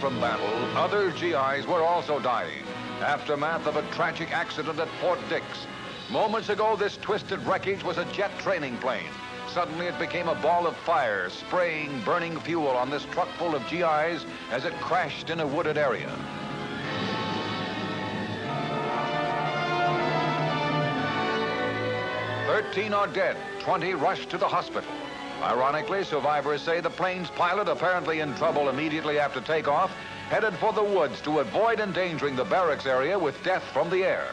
From battle, other GIs were also dying. Aftermath of a tragic accident at Fort Dix. Moments ago, this twisted wreckage was a jet training plane. Suddenly, it became a ball of fire, spraying burning fuel on this truck full of GIs as it crashed in a wooded area. Thirteen are dead, 20 rushed to the hospital. Ironically, survivors say the plane's pilot, apparently in trouble immediately after takeoff, headed for the woods to avoid endangering the barracks area with death from the air.